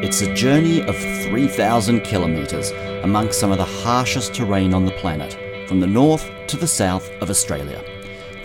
It's a journey of 3,000 kilometres amongst some of the harshest terrain on the planet, from the north to the south of Australia.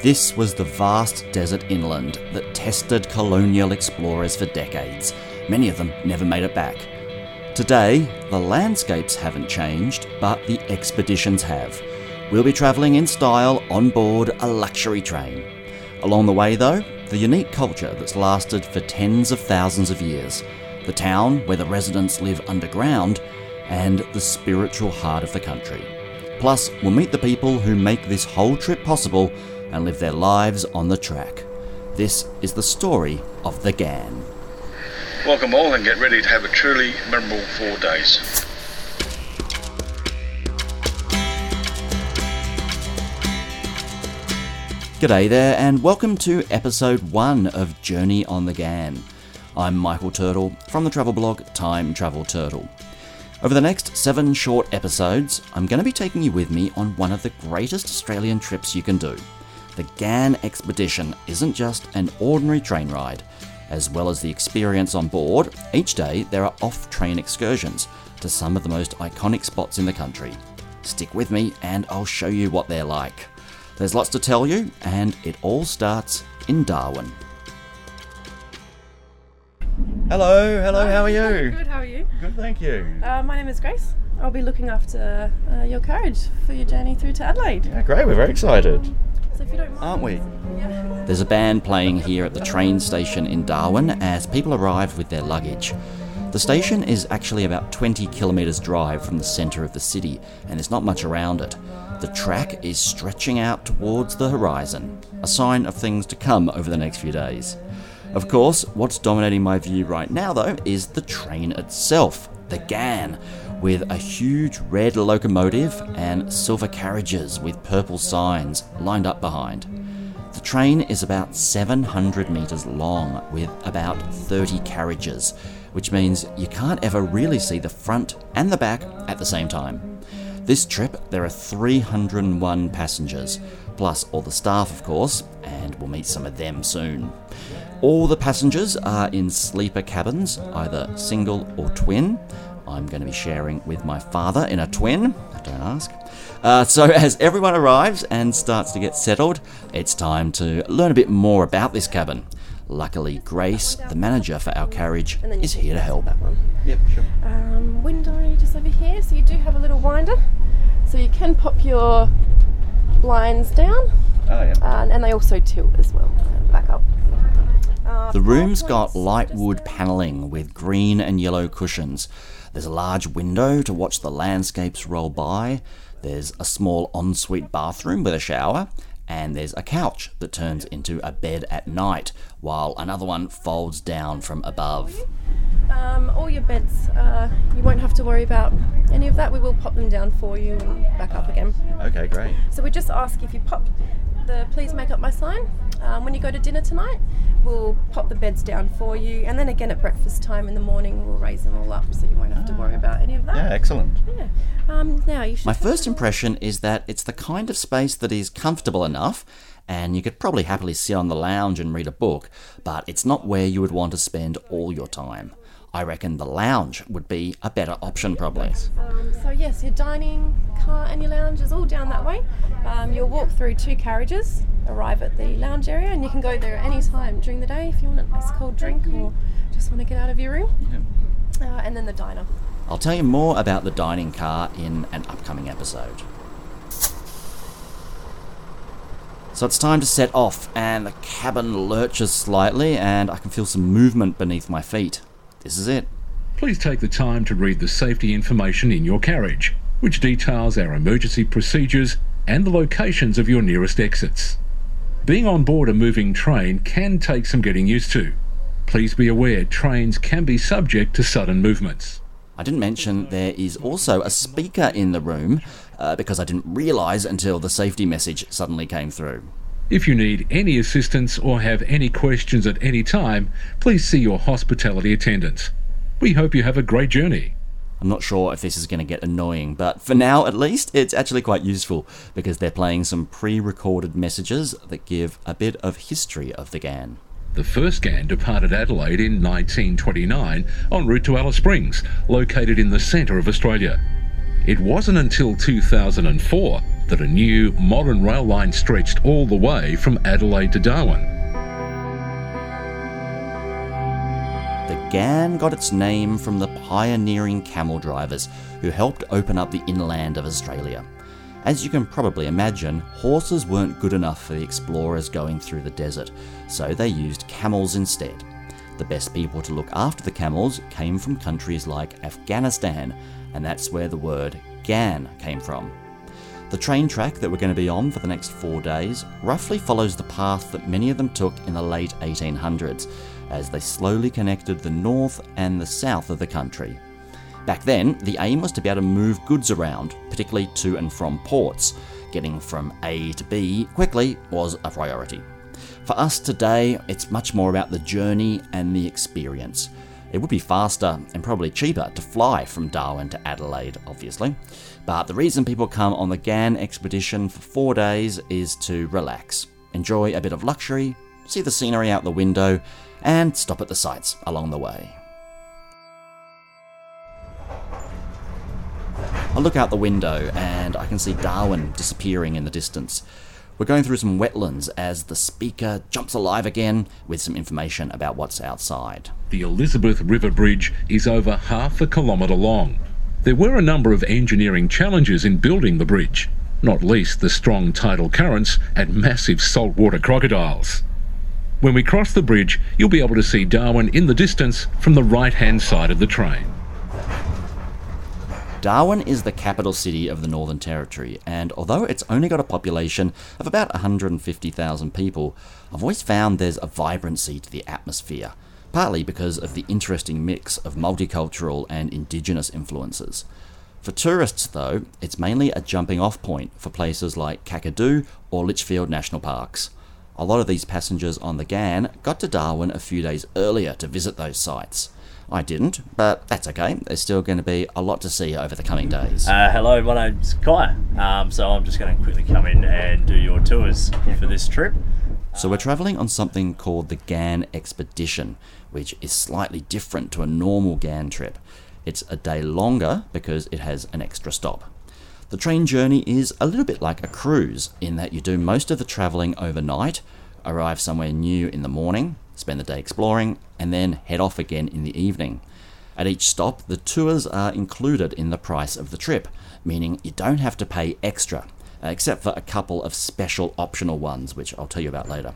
This was the vast desert inland that tested colonial explorers for decades. Many of them never made it back. Today, the landscapes haven't changed, but the expeditions have. We'll be travelling in style on board a luxury train. Along the way, though, the unique culture that's lasted for tens of thousands of years, the town where the residents live underground, and the spiritual heart of the country. Plus, we'll meet the people who make this whole trip possible and live their lives on the track. This is the story of the Ghan. Welcome all and get ready to have a truly memorable four days. G'day there, and welcome to episode one of Journey on the Ghan. I'm Michael Turtle from the travel blog Time Travel Turtle. Over the next seven short episodes, I'm going to be taking you with me on one of the greatest Australian trips you can do. The Ghan Expedition isn't just an ordinary train ride. As well as the experience on board, each day there are off train excursions to some of the most iconic spots in the country. Stick with me and I'll show you what they're like. There's lots to tell you, and it all starts in Darwin. Hello, hello, how are you? Good, how are you? Good, thank you. Uh, my name is Grace. I'll be looking after uh, your carriage for your journey through to Adelaide. Yeah, great, we're very excited. So if you don't mind. Aren't we? Yeah. There's a band playing here at the train station in Darwin as people arrive with their luggage. The station is actually about 20 kilometres drive from the centre of the city, and there's not much around it. The track is stretching out towards the horizon, a sign of things to come over the next few days. Of course, what's dominating my view right now, though, is the train itself, the Ghan, with a huge red locomotive and silver carriages with purple signs lined up behind. The train is about 700 metres long with about 30 carriages, which means you can't ever really see the front and the back at the same time. This trip, there are 301 passengers, plus all the staff, of course, and we'll meet some of them soon. All the passengers are in sleeper cabins, either single or twin. I'm going to be sharing with my father in a twin, don't ask. Uh, so, as everyone arrives and starts to get settled, it's time to learn a bit more about this cabin. Luckily, Grace, the manager for our carriage, And then you is here to help. That one. Yep, sure. Um, window just over here. So you do have a little winder. So you can pop your blinds down, Oh, yeah. uh, and they also tilt as well. and Back up. Uh, The room's got light wood panelling with green and yellow cushions. There's a large window to watch the landscapes roll by. There's a small ensuite bathroom with a shower. And there's a couch that turns into a bed at night, while another one folds down from above. Um, all your beds, uh, you won't have to worry about any of that. We will pop them down for you and back up again. Okay, great. So we just ask if you pop the please make up my sign. Um, when you go to dinner tonight, we'll pop the beds down for you, and then again at breakfast time in the morning, we'll raise them all up so you won't have to worry about any of that. Yeah, excellent. Yeah. Um, now you should. My first a- impression is that it's the kind of space that is comfortable enough, and you could probably happily sit on the lounge and read a book, but it's not where you would want to spend all your time. I reckon the lounge would be a better option, probably. Um, so yes, your dining car and your lounge is all down that way. Um, you'll walk through two carriages, arrive at the lounge area, and you can go there any time during the day if you want a nice cold drink or just want to get out of your room. Uh, and then the diner. I'll tell you more about the dining car in an upcoming episode. So it's time to set off, and the cabin lurches slightly, and I can feel some movement beneath my feet. This is it. Please take the time to read the safety information in your carriage, which details our emergency procedures and the locations of your nearest exits. Being on board a moving train can take some getting used to. Please be aware trains can be subject to sudden movements. I didn't mention there is also a speaker in the room uh, because I didn't realise until the safety message suddenly came through. If you need any assistance or have any questions at any time, please see your hospitality attendant. We hope you have a great journey. I'm not sure if this is going to get annoying, but for now at least, it's actually quite useful because they're playing some pre recorded messages that give a bit of history of the Ghan. The first Ghan departed Adelaide in 1929 en route to Alice Springs, located in the centre of Australia. It wasn't until 2004 that a new modern rail line stretched all the way from Adelaide to Darwin. The Ghan got its name from the pioneering camel drivers who helped open up the inland of Australia. As you can probably imagine, horses weren't good enough for the explorers going through the desert, so they used camels instead. The best people to look after the camels came from countries like Afghanistan, and that's where the word Ghan came from. The train track that we're going to be on for the next four days roughly follows the path that many of them took in the late 1800s, as they slowly connected the north and the south of the country. Back then, the aim was to be able to move goods around, particularly to and from ports. Getting from A to B quickly was a priority. For us today, it's much more about the journey and the experience. It would be faster and probably cheaper to fly from Darwin to Adelaide, obviously. But the reason people come on the Ghan expedition for four days is to relax, enjoy a bit of luxury, see the scenery out the window, and stop at the sights along the way. I look out the window and I can see Darwin disappearing in the distance. We're going through some wetlands as the speaker jumps alive again with some information about what's outside. The Elizabeth River Bridge is over half a kilometre long. There were a number of engineering challenges in building the bridge, not least the strong tidal currents and massive saltwater crocodiles. When we cross the bridge, you'll be able to see Darwin in the distance from the right hand side of the train. Darwin is the capital city of the Northern Territory, and although it's only got a population of about 150,000 people, I've always found there's a vibrancy to the atmosphere, partly because of the interesting mix of multicultural and indigenous influences. For tourists, though, it's mainly a jumping off point for places like Kakadu or Litchfield National Parks. A lot of these passengers on the Ghan got to Darwin a few days earlier to visit those sites. I didn't, but that's okay. There's still going to be a lot to see over the coming days. Uh, hello, my name's Kai. Um, so I'm just going to quickly come in and do your tours for this trip. So we're travelling on something called the Ghan Expedition, which is slightly different to a normal Ghan trip. It's a day longer because it has an extra stop. The train journey is a little bit like a cruise in that you do most of the travelling overnight, arrive somewhere new in the morning, spend the day exploring, and then head off again in the evening. At each stop, the tours are included in the price of the trip, meaning you don't have to pay extra, uh, except for a couple of special optional ones, which I'll tell you about later.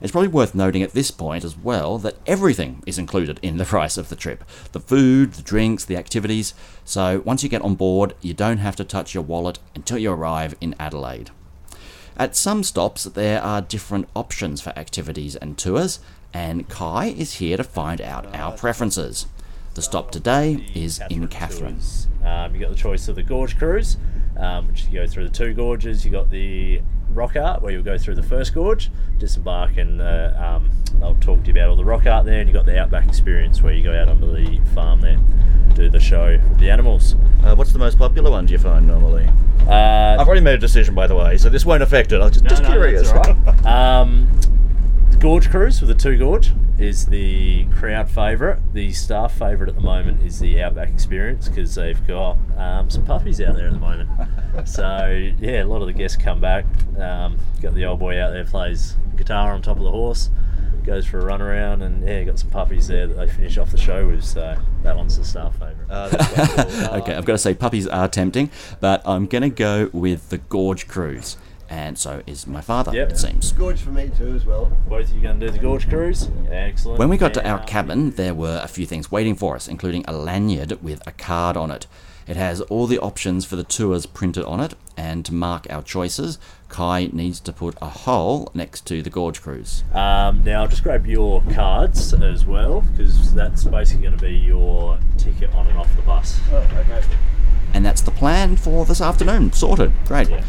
It's probably worth noting at this point as well that everything is included in the price of the trip the food, the drinks, the activities. So once you get on board, you don't have to touch your wallet until you arrive in Adelaide. At some stops, there are different options for activities and tours, and Kai is here to find out our preferences. The stop today is in Katherine. Um, you got the choice of the gorge cruise, um, which you go through the two gorges. You got the rock art, where you'll go through the first gorge, disembark, and uh, um, they'll talk to you about all the rock art there. And you got the outback experience, where you go out onto the farm there, do the show with the animals. Uh, what's the most popular one do you find normally? Uh, I've already made a decision, by the way, so this won't affect it. I was just, no, just no, curious. That's all right. um, the gorge cruise with the two gorge is the crowd favourite. The staff favourite at the moment is the Outback Experience because they've got um, some puppies out there at the moment. so yeah, a lot of the guests come back. Um, got the old boy out there plays guitar on top of the horse, goes for a run around, and yeah, got some puppies there that they finish off the show with. So that one's the staff favourite. Uh, that's wonderful. Okay, I've got to say puppies are tempting, but I'm going to go with the Gorge Cruise. And so is my father, Yep. it seems. Gorge for me too as well. Both of you going to do the gorge cruise? Excellent. When we got to our cabin, there were a few things waiting for us, including a lanyard with a card on it. It has all the options for the tours printed on it, and to mark our choices, Kai needs to put a hole next to the Gorge Cruise. Um, now, just grab your cards as well, because that's basically going to be your ticket on and off the bus. Oh, okay. And that's the plan for this afternoon. Sorted. Great. Yeah.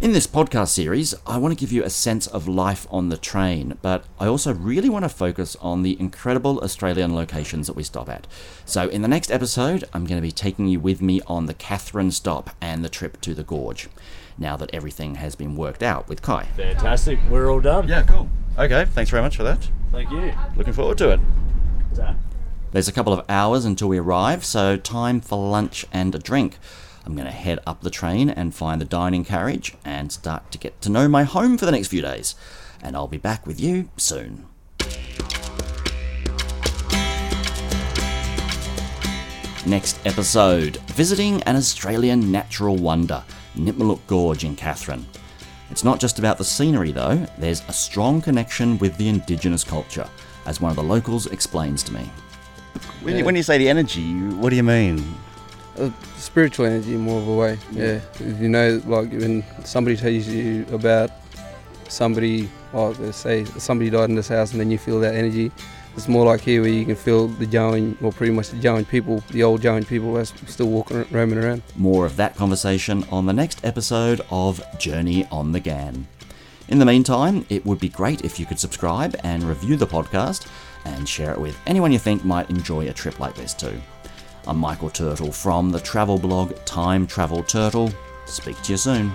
In this podcast series, I want to give you a sense of life on the train, but I also really want to focus on the incredible Australian locations that we stop at. So, in the next episode, I'm going to be taking you with me on the Katherine stop and the trip to the Gorge. Now that everything has been worked out with Kai. Fantastic. We're all done. Yeah, cool. Okay, thanks very much for that. Thank you. Looking forward to it. Ta. There's a couple of hours until we arrive, so time for lunch and a drink. I'm going to head up the train and find the dining carriage and start to get to know my home for the next few days. And I'll be back with you soon. Next episode visiting an Australian natural wonder, Nitmiluk Gorge in Katherine. It's not just about the scenery though, there's a strong connection with the indigenous culture, as one of the locals explains to me. When, you, when you say the energy, what do you mean? Uh, spiritual energy more of a way. Yeah. You know, like when somebody tells you about somebody, like say somebody died in this house, and then you feel that energy. It's more like here where you can feel the Jawoyn, or pretty much the Jawoyn people, the old Jawoyn people, that's still walking, roaming around. More of that conversation on the next episode of Journey on the Ghan. In the meantime, it would be great if you could subscribe and review the podcast and share it with anyone you think might enjoy a trip like this too. I'm Michael Turtle from the travel blog Time Travel Turtle. Speak to you soon.